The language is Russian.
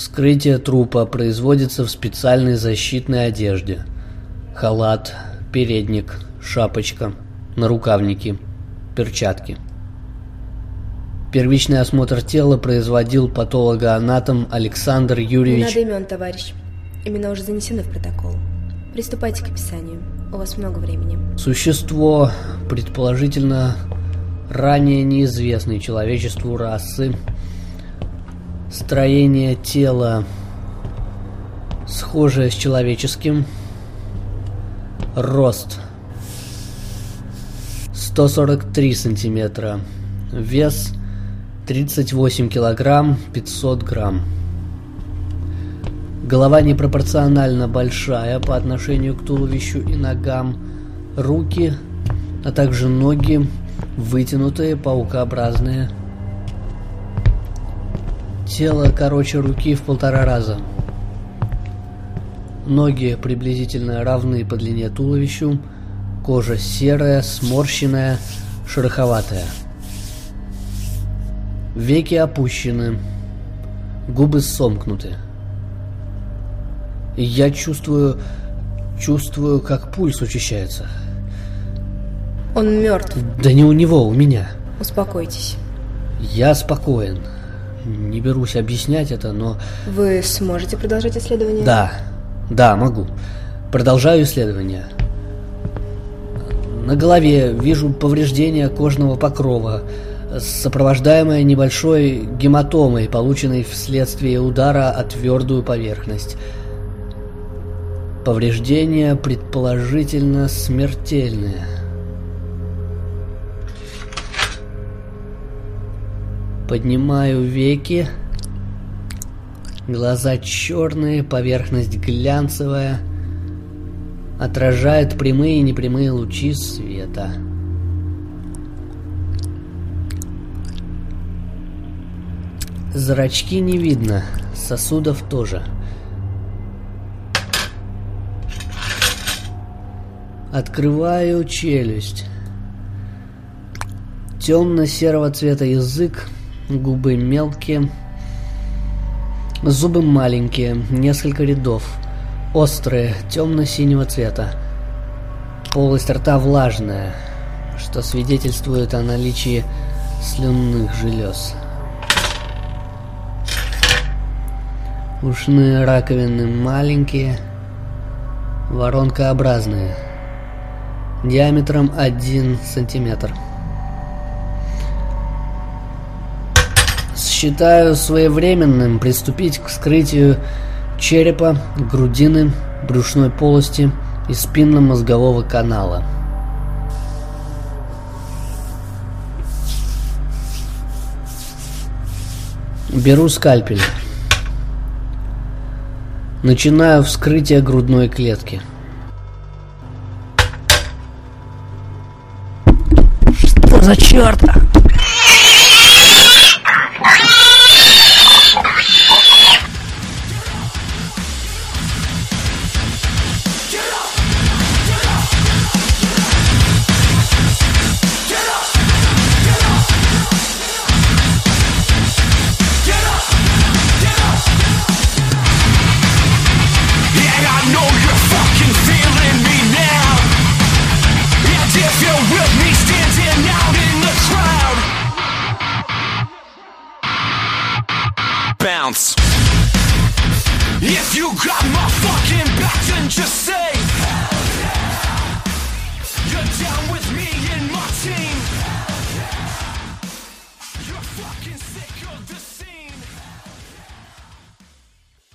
Вскрытие трупа производится в специальной защитной одежде. Халат, передник, шапочка, нарукавники, перчатки. Первичный осмотр тела производил патологоанатом Александр Не Юрьевич надо имен, товарищ. Имена уже занесены в протокол. Приступайте к описанию. У вас много времени. Существо, предположительно, ранее неизвестной человечеству расы. Строение тела схожее с человеческим. Рост 143 сантиметра. Вес 38 килограмм 500 грамм. Голова непропорционально большая по отношению к туловищу и ногам. Руки, а также ноги вытянутые, паукообразные. Тело короче руки в полтора раза. Ноги приблизительно равны по длине туловищу. Кожа серая, сморщенная, шероховатая. Веки опущены. Губы сомкнуты. Я чувствую, чувствую, как пульс учащается. Он мертв. Да не у него, у меня. Успокойтесь. Я спокоен. Не берусь объяснять это, но... Вы сможете продолжать исследование? Да, да, могу. Продолжаю исследование. На голове вижу повреждение кожного покрова, сопровождаемое небольшой гематомой, полученной вследствие удара о твердую поверхность. Повреждение предположительно смертельное. Поднимаю веки. Глаза черные, поверхность глянцевая. Отражает прямые и непрямые лучи света. Зрачки не видно, сосудов тоже. Открываю челюсть. Темно-серого цвета язык, губы мелкие, зубы маленькие, несколько рядов, острые, темно-синего цвета. Полость рта влажная, что свидетельствует о наличии слюнных желез. Ушные раковины маленькие, воронкообразные, диаметром 1 сантиметр. Считаю своевременным приступить к вскрытию черепа, грудины, брюшной полости и спинномозгового канала. Беру скальпель. Начинаю вскрытие грудной клетки. Что за черта? If you got my fucking back, then just say, hell yeah. You're down with me.